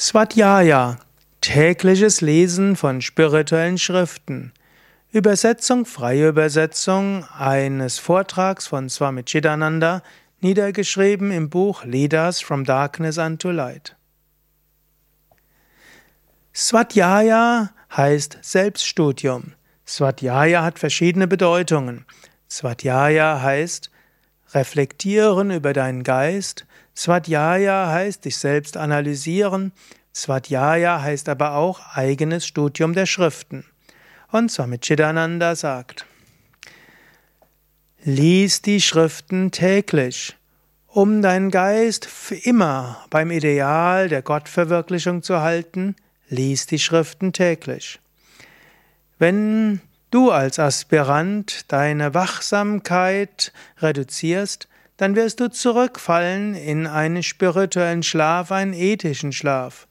Svadhyaya, tägliches Lesen von spirituellen Schriften. Übersetzung, freie Übersetzung eines Vortrags von Swami Chidananda, niedergeschrieben im Buch Leaders from Darkness unto Light. Svadhyaya heißt Selbststudium. Svadhyaya hat verschiedene Bedeutungen. Svadhyaya heißt reflektieren über deinen Geist, Svadhyaya heißt dich selbst analysieren, Svadhyaya heißt aber auch eigenes Studium der Schriften. Und Swami Chidananda sagt, Lies die Schriften täglich, um deinen Geist für immer beim Ideal der Gottverwirklichung zu halten, lies die Schriften täglich. Wenn du als Aspirant deine Wachsamkeit reduzierst, dann wirst du zurückfallen in einen spirituellen Schlaf, einen ethischen Schlaf.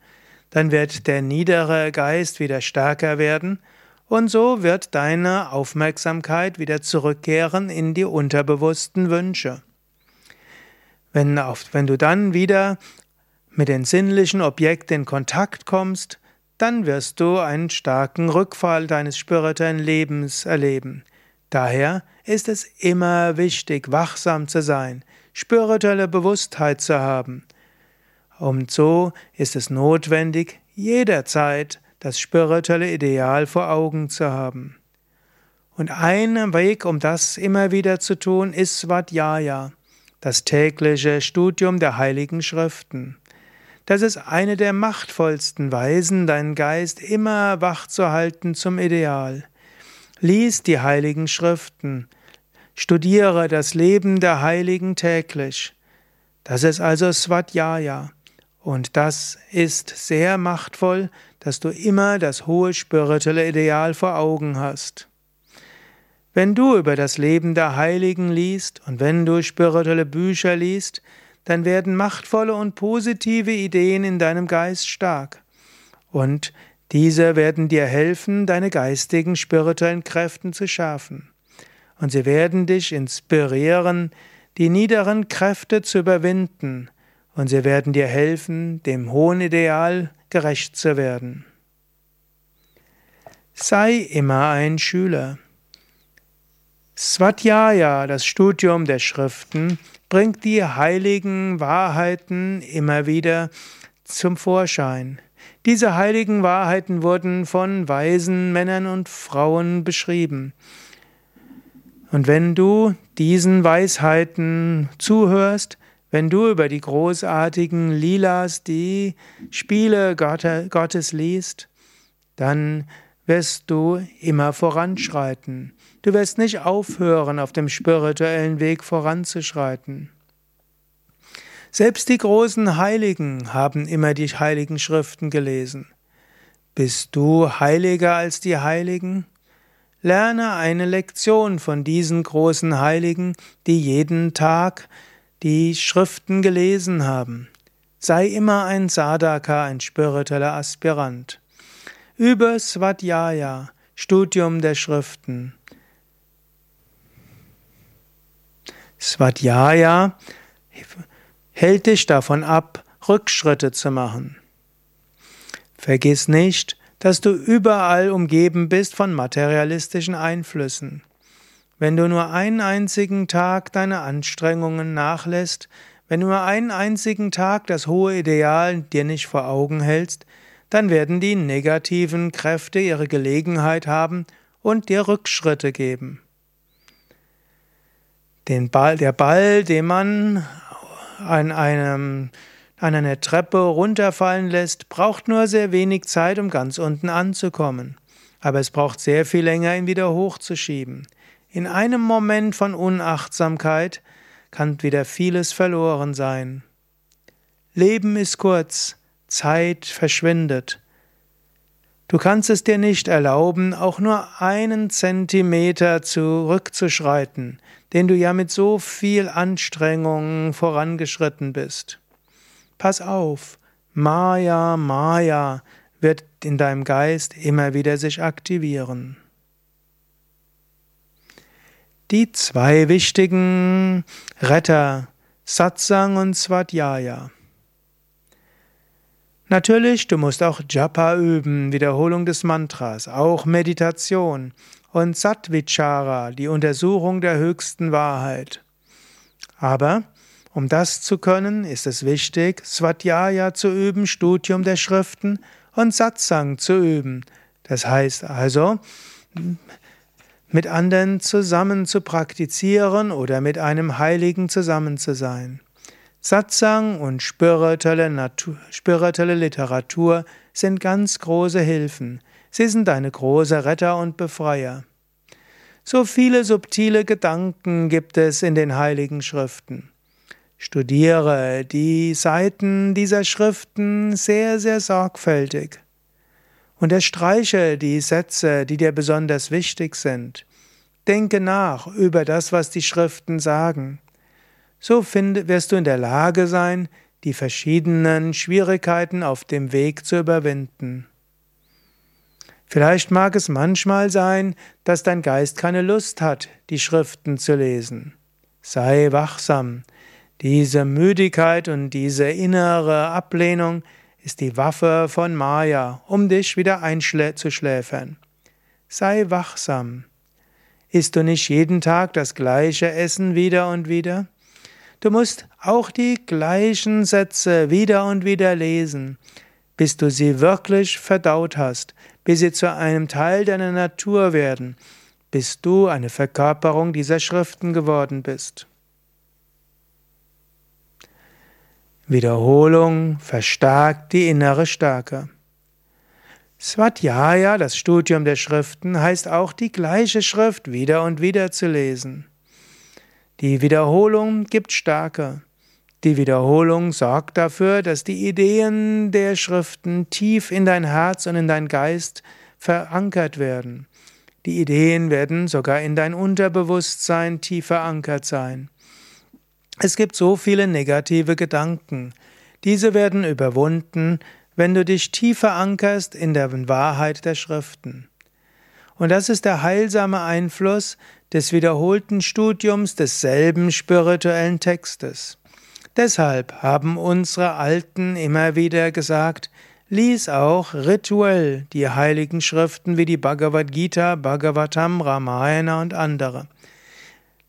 Dann wird der niedere Geist wieder stärker werden und so wird deine Aufmerksamkeit wieder zurückkehren in die unterbewussten Wünsche. Wenn, wenn du dann wieder mit den sinnlichen Objekten in Kontakt kommst, dann wirst du einen starken Rückfall deines spirituellen Lebens erleben. Daher ist es immer wichtig, wachsam zu sein, spirituelle Bewusstheit zu haben. Und so ist es notwendig, jederzeit das spirituelle Ideal vor Augen zu haben. Und ein Weg, um das immer wieder zu tun, ist Svadhyaya, das tägliche Studium der heiligen Schriften. Das ist eine der machtvollsten Weisen, deinen Geist immer wach zu halten zum Ideal. Lies die heiligen Schriften, studiere das Leben der Heiligen täglich. Das ist also Svadhyaya. Und das ist sehr machtvoll, dass du immer das hohe spirituelle Ideal vor Augen hast. Wenn du über das Leben der Heiligen liest und wenn du spirituelle Bücher liest, dann werden machtvolle und positive Ideen in deinem Geist stark. Und diese werden dir helfen, deine geistigen, spirituellen Kräften zu schärfen. Und sie werden dich inspirieren, die niederen Kräfte zu überwinden. Und sie werden dir helfen, dem hohen Ideal gerecht zu werden. Sei immer ein Schüler. Svadhyaya, das Studium der Schriften, bringt die heiligen Wahrheiten immer wieder zum Vorschein. Diese heiligen Wahrheiten wurden von weisen Männern und Frauen beschrieben. Und wenn du diesen Weisheiten zuhörst, wenn du über die großartigen Lilas, die Spiele Gottes liest, dann wirst du immer voranschreiten. Du wirst nicht aufhören, auf dem spirituellen Weg voranzuschreiten. Selbst die großen Heiligen haben immer die heiligen Schriften gelesen. Bist du heiliger als die Heiligen? Lerne eine Lektion von diesen großen Heiligen, die jeden Tag die Schriften gelesen haben. Sei immer ein Sadhaka, ein spiritueller Aspirant. Über Svadhyaya, Studium der Schriften. Svadhyaya hält dich davon ab, Rückschritte zu machen. Vergiss nicht, dass du überall umgeben bist von materialistischen Einflüssen. Wenn du nur einen einzigen Tag deine Anstrengungen nachlässt, wenn du nur einen einzigen Tag das hohe Ideal dir nicht vor Augen hältst, dann werden die negativen Kräfte ihre Gelegenheit haben und dir Rückschritte geben. Den Ball, der Ball, den man an einem an einer Treppe runterfallen lässt, braucht nur sehr wenig Zeit, um ganz unten anzukommen. Aber es braucht sehr viel länger, ihn wieder hochzuschieben. In einem Moment von Unachtsamkeit kann wieder vieles verloren sein. Leben ist kurz, Zeit verschwindet. Du kannst es dir nicht erlauben, auch nur einen Zentimeter zurückzuschreiten, den du ja mit so viel Anstrengung vorangeschritten bist. Pass auf, Maya, Maya wird in deinem Geist immer wieder sich aktivieren. Die zwei wichtigen Retter, Satsang und Svadhyaya. Natürlich, du musst auch Japa üben, Wiederholung des Mantras, auch Meditation und Satvichara, die Untersuchung der höchsten Wahrheit. Aber um das zu können, ist es wichtig, Swadhyaya zu üben, Studium der Schriften und Satsang zu üben. Das heißt also, mit anderen zusammen zu praktizieren oder mit einem Heiligen zusammen zu sein. Satsang und spirituelle, Natur, spirituelle Literatur sind ganz große Hilfen. Sie sind deine große Retter und Befreier. So viele subtile Gedanken gibt es in den heiligen Schriften. Studiere die Seiten dieser Schriften sehr, sehr sorgfältig. Unterstreiche die Sätze, die dir besonders wichtig sind. Denke nach über das, was die Schriften sagen. So wirst du in der Lage sein, die verschiedenen Schwierigkeiten auf dem Weg zu überwinden. Vielleicht mag es manchmal sein, dass dein Geist keine Lust hat, die Schriften zu lesen. Sei wachsam. Diese Müdigkeit und diese innere Ablehnung ist die Waffe von Maya, um dich wieder einzuschläfern. Sei wachsam. Isst du nicht jeden Tag das gleiche Essen wieder und wieder? Du musst auch die gleichen Sätze wieder und wieder lesen, bis du sie wirklich verdaut hast, bis sie zu einem Teil deiner Natur werden, bis du eine Verkörperung dieser Schriften geworden bist. Wiederholung verstärkt die innere Stärke. Swadhyaya, das Studium der Schriften, heißt auch die gleiche Schrift wieder und wieder zu lesen. Die Wiederholung gibt Stärke. Die Wiederholung sorgt dafür, dass die Ideen der Schriften tief in dein Herz und in dein Geist verankert werden. Die Ideen werden sogar in dein Unterbewusstsein tief verankert sein. Es gibt so viele negative Gedanken. Diese werden überwunden, wenn du dich tief verankerst in der Wahrheit der Schriften. Und das ist der heilsame Einfluss des wiederholten Studiums desselben spirituellen Textes. Deshalb haben unsere Alten immer wieder gesagt, lies auch rituell die heiligen Schriften wie die Bhagavad Gita, Bhagavatam, Ramayana und andere.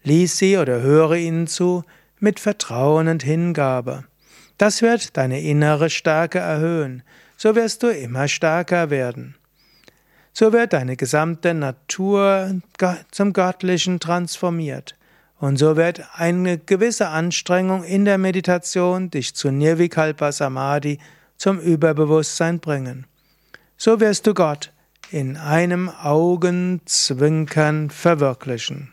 Lies sie oder höre ihnen zu, mit Vertrauen und Hingabe. Das wird deine innere Stärke erhöhen, so wirst du immer stärker werden. So wird deine gesamte Natur zum Göttlichen transformiert. Und so wird eine gewisse Anstrengung in der Meditation dich zu Nirvikalpa Samadhi, zum Überbewusstsein bringen. So wirst du Gott in einem Augenzwinkern verwirklichen.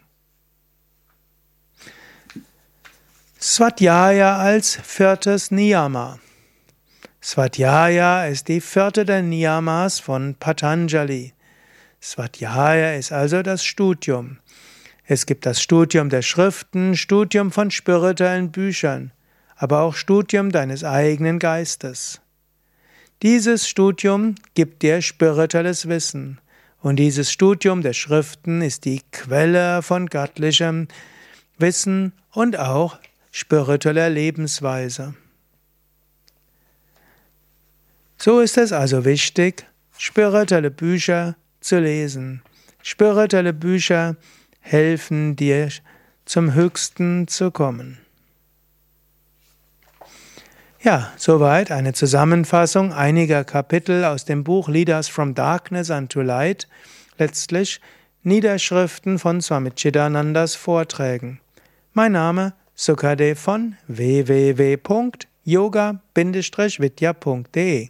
Swadhyaya als viertes Niyama. Swadhyaya ist die vierte der Niyamas von Patanjali. Swadhyaya ist also das Studium. Es gibt das Studium der Schriften, Studium von spirituellen Büchern, aber auch Studium deines eigenen Geistes. Dieses Studium gibt dir spirituelles Wissen, und dieses Studium der Schriften ist die Quelle von göttlichem Wissen und auch spiritueller Lebensweise. So ist es also wichtig, spirituelle Bücher zu lesen. Spirituelle Bücher helfen dir, zum Höchsten zu kommen. Ja, soweit eine Zusammenfassung einiger Kapitel aus dem Buch Leaders from Darkness unto Light, letztlich Niederschriften von Swami Chidanandas Vorträgen. Mein Name Sukadev von www.yoga-vidya.de